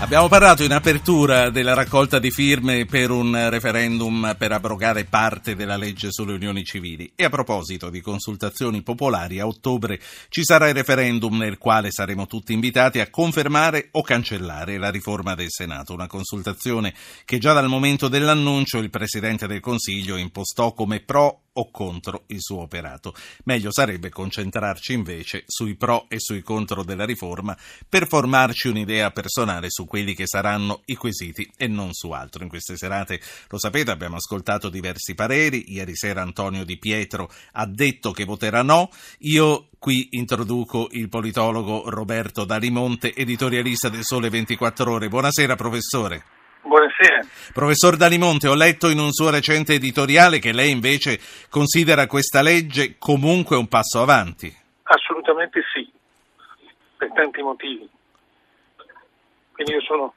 Abbiamo parlato in apertura della raccolta di firme per un referendum per abrogare parte della legge sulle unioni civili. E a proposito di consultazioni popolari a ottobre ci sarà il referendum nel quale saremo tutti invitati a confermare o cancellare la riforma del Senato, una consultazione che già dal momento dell'annuncio il Presidente del Consiglio impostò come pro o contro il suo operato. Meglio sarebbe concentrarci invece sui pro e sui contro della riforma per formarci un'idea personale su quelli che saranno i quesiti e non su altro. In queste serate, lo sapete, abbiamo ascoltato diversi pareri. Ieri sera Antonio Di Pietro ha detto che voterà no. Io qui introduco il politologo Roberto Dalimonte, editorialista del Sole 24 Ore. Buonasera, professore. Buonasera. Professor Dalimonte, ho letto in un suo recente editoriale che lei invece considera questa legge comunque un passo avanti. Assolutamente sì, per tanti motivi. Quindi io sono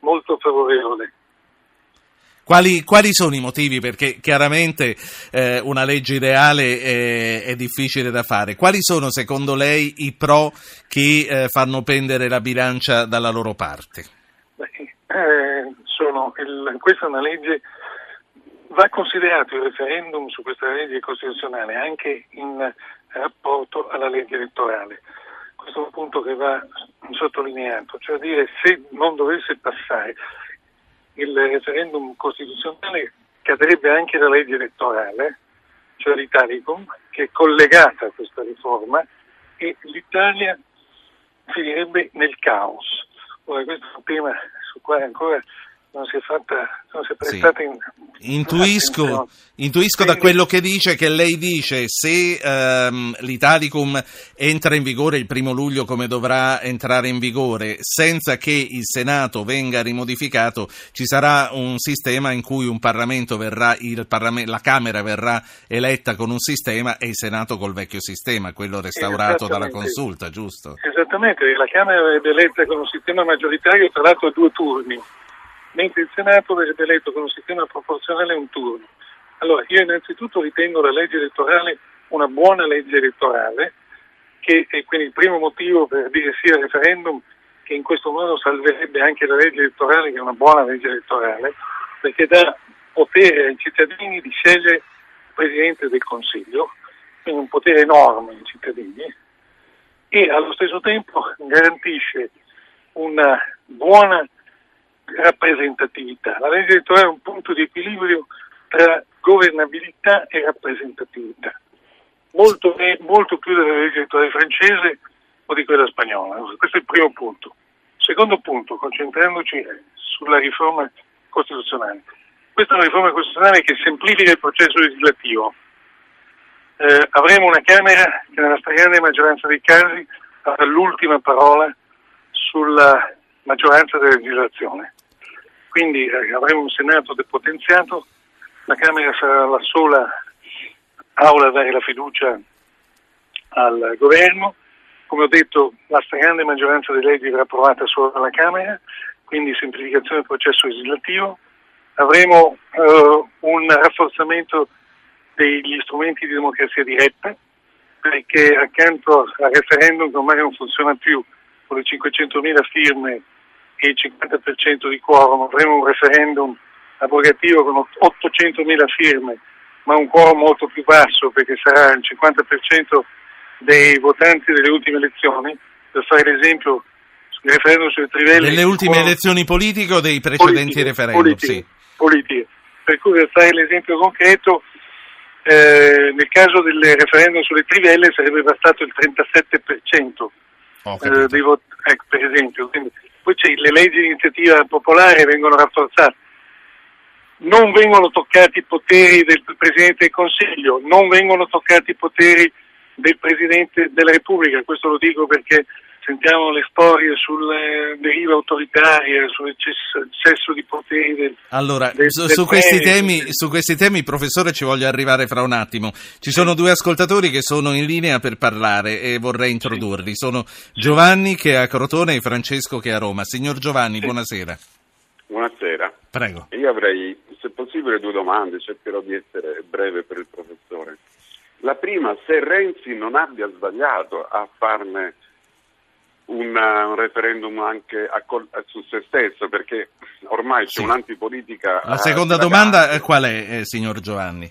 molto favorevole. Quali, quali, sono i motivi? Perché chiaramente eh, una legge ideale è, è, difficile da fare. Quali sono secondo lei i pro che eh, fanno pendere la bilancia dalla loro parte? Beh, eh, sono il, questa è una legge, va considerato il referendum su questa legge costituzionale anche in rapporto alla legge elettorale. Questo è un punto che va sottolineato, cioè dire se non dovesse passare il referendum costituzionale cadrebbe anche la legge elettorale, cioè l'Italicum, che è collegata a questa riforma e l'Italia finirebbe nel caos. Ora questo è un tema sul quale ancora non si è fatta, non si è prestata sì. in, Intuisco, intuisco da quello che dice che lei dice se ehm, l'Italicum entra in vigore il primo luglio come dovrà entrare in vigore? Senza che il Senato venga rimodificato ci sarà un sistema in cui un Parlamento verrà, Parlament- la Camera verrà eletta con un sistema e il Senato col vecchio sistema, quello restaurato dalla consulta, giusto? Esattamente, la Camera verrebbe eletta con un sistema maggioritario tra l'altro a due turni mentre il Senato verrebbe eletto con un sistema proporzionale un turno. Allora, io innanzitutto ritengo la legge elettorale una buona legge elettorale, che è quindi il primo motivo per dire sì al referendum, che in questo modo salverebbe anche la legge elettorale, che è una buona legge elettorale, perché dà potere ai cittadini di scegliere il Presidente del Consiglio, quindi un potere enorme ai cittadini, e allo stesso tempo garantisce una buona rappresentatività. La legge elettorale è un punto di equilibrio tra governabilità e rappresentatività, molto, molto più della legge elettorale francese o di quella spagnola. Questo è il primo punto. Secondo punto, concentrandoci sulla riforma costituzionale. Questa è una riforma costituzionale che semplifica il processo legislativo. Eh, avremo una Camera che nella stragrande maggioranza dei casi avrà l'ultima parola sulla maggioranza della legislazione. Quindi eh, avremo un Senato depotenziato, la Camera sarà la sola aula a dare la fiducia al governo. Come ho detto, la stragrande maggioranza delle leggi verrà approvata solo dalla Camera, quindi semplificazione del processo legislativo. Avremo eh, un rafforzamento degli strumenti di democrazia diretta, perché accanto al referendum che ormai non funziona più, con le 500.000 firme e il 50% di quorum, avremo un referendum abrogativo con 800.000 firme, ma un quorum molto più basso perché sarà il 50% dei votanti delle ultime elezioni. Per fare l'esempio, il referendum sulle trivelle... Delle ultime quorum... elezioni politiche o dei precedenti politiche, referendum? Politiche, sì. politiche. Per cui per fare l'esempio concreto, eh, nel caso del referendum sulle trivelle sarebbe bastato il 37% oh, eh, dei voti, ecco, per esempio. Quindi, poi le leggi di iniziativa popolare vengono rafforzate. Non vengono toccati i poteri del Presidente del Consiglio, non vengono toccati i poteri del Presidente della Repubblica, questo lo dico perché sentiamo le storie sulle derive autoritarie, sull'eccesso di poteri del Allora, del, su, del su, questi temi, su, questi temi, professore, ci voglio arrivare fra un attimo. Ci sono due ascoltatori che sono in linea per parlare e vorrei introdurli. Sono Giovanni che è a Crotone e Francesco che è a Roma. Signor Giovanni, sì. buonasera. Buonasera. Prego. Io avrei, se possibile, due domande, cercherò di essere breve per il professore. La prima, se Renzi non abbia sbagliato a farne una, un referendum anche a, su se stesso, perché ormai c'è sì. un'antipolitica. La seconda domanda eh, qual è, eh, signor Giovanni?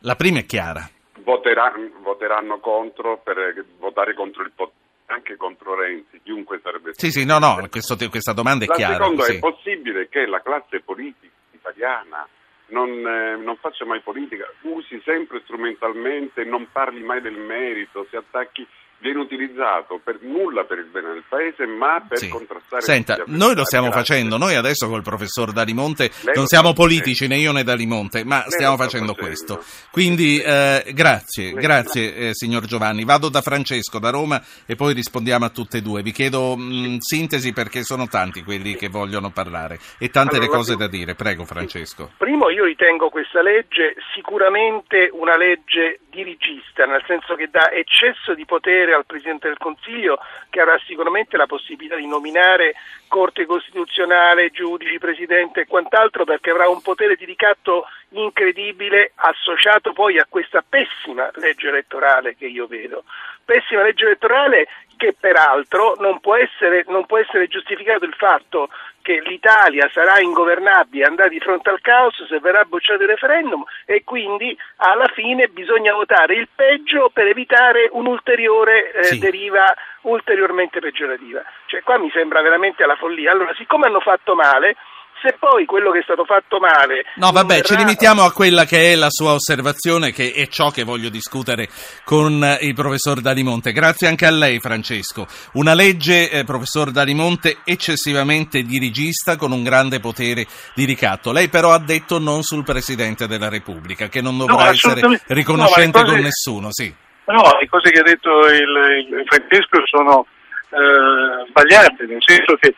La prima è chiara. Voteranno, voteranno contro per votare contro il potere anche contro Renzi, chiunque sarebbe stato. Sì, sì, no, no, questo, questa domanda è la chiara. Secondo, sì. è possibile che la classe politica italiana non, eh, non, faccia mai politica, usi sempre strumentalmente, non parli mai del merito, si attacchi viene utilizzato per nulla per il bene del paese, ma per sì. contrastare. Senta, noi lo stiamo facendo, noi adesso col professor Dalimonte Lei non siamo politici, né io né Dalimonte, ma Lei stiamo facendo, facendo, questo. Quindi eh, grazie, Lei grazie eh, signor Giovanni. Vado da Francesco, da Roma e poi rispondiamo a tutte e due. Vi chiedo mh, sintesi perché sono tanti quelli che vogliono parlare e tante allora, le cose da dire. Prego Francesco. Primo io ritengo questa legge sicuramente una legge dirigista, nel senso che dà eccesso di potere al Presidente del Consiglio che avrà sicuramente la possibilità di nominare Corte Costituzionale, giudici, Presidente e quant'altro perché avrà un potere di ricatto incredibile associato poi a questa pessima legge elettorale che io vedo. Pessima legge elettorale che peraltro non può essere, non può essere giustificato il fatto che l'Italia sarà ingovernabile, andrà di fronte al caos se verrà bocciato il referendum e quindi alla fine bisogna votare il peggio per evitare un'ulteriore eh, sì. deriva ulteriormente peggiorativa. Cioè qua mi sembra veramente la follia. Allora, siccome hanno fatto male, se poi quello che è stato fatto male. No, vabbè, verrà... ci limitiamo a quella che è la sua osservazione, che è ciò che voglio discutere con eh, il professor Dalimonte. Grazie anche a lei, Francesco. Una legge, eh, professor Dalimonte, eccessivamente dirigista, con un grande potere di ricatto. Lei però ha detto non sul Presidente della Repubblica, che non dovrà no, essere riconoscente no, cose... con nessuno. Sì. No, le cose che ha detto il, il Francesco sono eh, sbagliate, nel senso che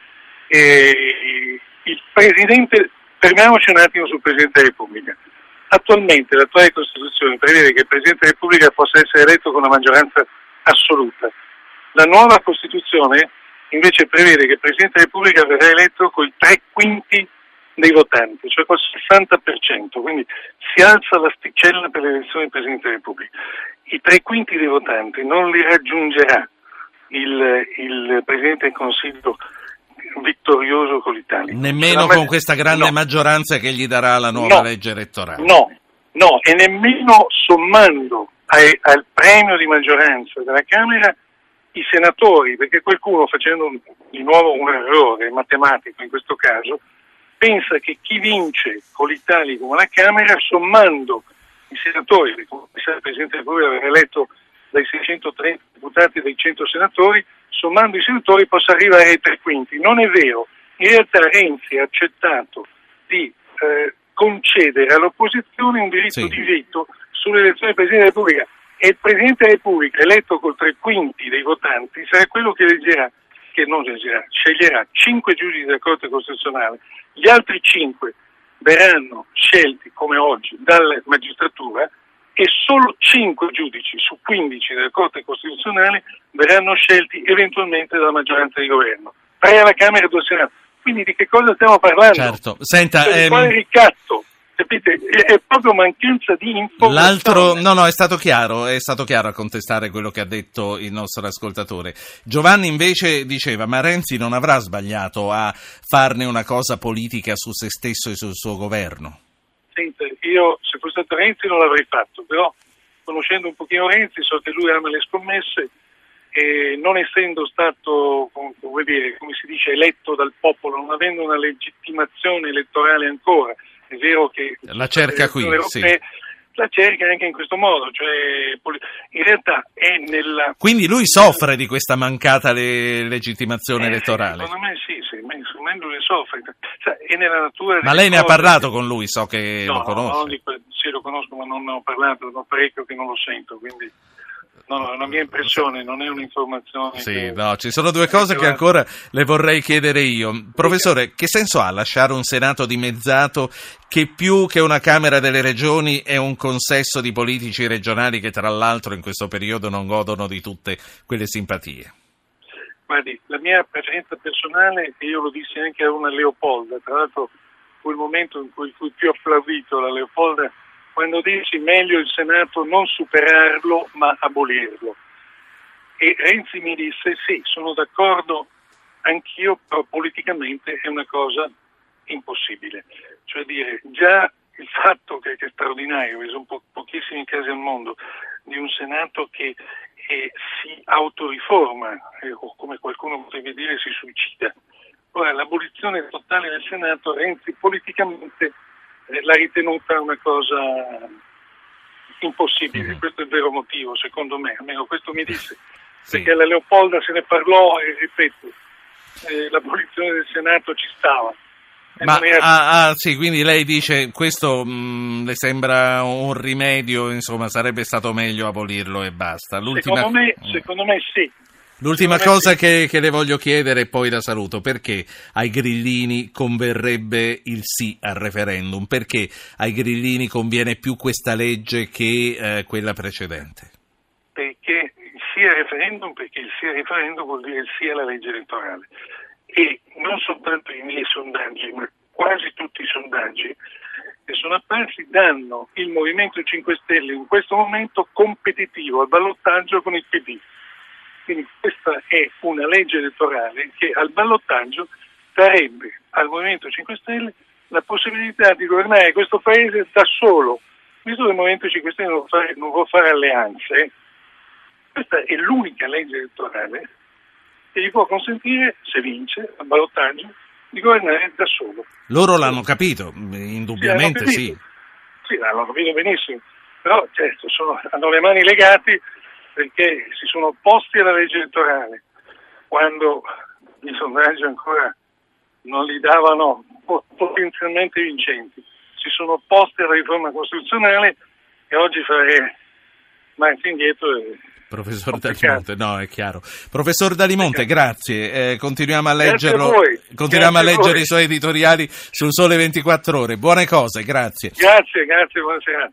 eh, il Presidente, fermiamoci un attimo sul Presidente della Repubblica. Attualmente l'attuale Costituzione prevede che il Presidente della Repubblica possa essere eletto con una maggioranza assoluta. La nuova Costituzione invece prevede che il Presidente della Repubblica verrà eletto con i tre quinti dei votanti, cioè col 60%, quindi si alza l'asticella per l'elezione del Presidente della Repubblica. I tre quinti dei votanti non li raggiungerà il, il Presidente del Consiglio vittorioso con l'Italia. Nemmeno con questa grande no. maggioranza che gli darà la nuova no. legge elettorale. No, no, e nemmeno sommando ai, al premio di maggioranza della Camera i senatori, perché qualcuno facendo un, di nuovo un errore matematico in questo caso, pensa che chi vince con l'Italia come la Camera, sommando i senatori, perché come il Presidente della Repubblica aveva eletto dai 630 deputati e dai 100 senatori, sommando i senatori possa arrivare ai tre quinti. Non è vero. In realtà Renzi ha accettato di eh, concedere all'opposizione un diritto sì. di veto sull'elezione del Presidente della Repubblica e il Presidente della Repubblica, eletto col tre quinti dei votanti, sarà quello che eleggerà, che non eleggerà, sceglierà cinque giudici della Corte Costituzionale. Gli altri cinque verranno scelti, come oggi, dalla magistratura e solo 5 giudici su 15 della Corte Costituzionale verranno scelti eventualmente dalla maggioranza di governo. Tre alla Camera e due al Senato. Quindi di che cosa stiamo parlando? Certo. Senta, cioè, ehm... quale ricatto? Capite? È, proprio mancanza di informazione. L'altro, no, no, è stato chiaro, è stato chiaro a contestare quello che ha detto il nostro ascoltatore. Giovanni invece diceva, ma Renzi non avrà sbagliato a farne una cosa politica su se stesso e sul suo governo? Senta, io fosse stato Renzi non l'avrei fatto, però conoscendo un pochino Renzi so che lui ama le scommesse e non essendo stato, come, dire, come si dice, eletto dal popolo, non avendo una legittimazione elettorale ancora, è vero che la cerca qui, europee, sì la cerca anche in questo modo, cioè in realtà è nella... Quindi lui soffre di questa mancata le- legittimazione eh, elettorale? Secondo me sì, sì secondo me lui soffre, cioè, è nella natura... Ma lei ne ha parlato con lui, so che no, lo conosce. No, dico, sì lo conosco ma non ne ho parlato, non parecchio che non lo sento, quindi... No, no, è una mia impressione, non è un'informazione. Sì, che... no, ci sono due cose che ancora le vorrei chiedere io. Professore, che senso ha lasciare un Senato dimezzato che più che una Camera delle Regioni è un consesso di politici regionali che tra l'altro in questo periodo non godono di tutte quelle simpatie? Guardi, la mia preferenza personale, e io lo dissi anche a una Leopolda, tra l'altro fu il momento in cui fui più applaudito la Leopolda quando dici meglio il Senato non superarlo ma abolirlo. E Renzi mi disse sì, sono d'accordo anch'io, però politicamente è una cosa impossibile. Cioè dire, già il fatto che, che è straordinario, ci sono po- pochissimi casi al mondo, di un Senato che eh, si autoriforma, eh, o come qualcuno potrebbe dire si suicida. Ora, l'abolizione totale del Senato, Renzi politicamente l'ha ritenuta una cosa impossibile, mm. questo è il vero motivo secondo me, almeno questo mi disse, sì. perché alla Leopolda se ne parlò e ripeto, eh, l'abolizione del Senato ci stava. Ma ah, ah, sì, quindi lei dice questo mh, mm, le sembra un rimedio, insomma sarebbe stato meglio abolirlo e basta. L'ultima... Secondo, me, mm. secondo me sì. L'ultima cosa che, che, le voglio chiedere e poi la saluto, perché ai grillini converrebbe il sì al referendum? Perché ai grillini conviene più questa legge che eh, quella precedente? Perché il sì al referendum, perché il sì al referendum vuol dire il sì alla legge elettorale e non soltanto i miei sondaggi, ma quasi tutti i sondaggi che sono apparsi danno il Movimento 5 Stelle in questo momento competitivo al ballottaggio con il PD. Quindi questa è una legge elettorale che al ballottaggio darebbe al Movimento 5 Stelle la possibilità di governare questo paese da solo. Visto che il Movimento 5 Stelle non, fare, non può fare alleanze, questa è l'unica legge elettorale che gli può consentire, se vince al ballottaggio, di governare da solo. Loro l'hanno capito, indubbiamente sì. Sì, sì l'hanno capito benissimo, però certo sono, hanno le mani legate perché si sono opposti alla legge elettorale quando i sondaggi ancora non li davano potenzialmente vincenti. Si sono opposti alla riforma costituzionale e oggi fare marcia indietro è Professor Dalimonte, no, è chiaro. Professor Dalimonte, grazie. Eh, continuiamo a leggerlo. A continuiamo grazie a leggere i suoi editoriali sul Sole 24 Ore. Buone cose, grazie. Grazie, grazie, buonasera.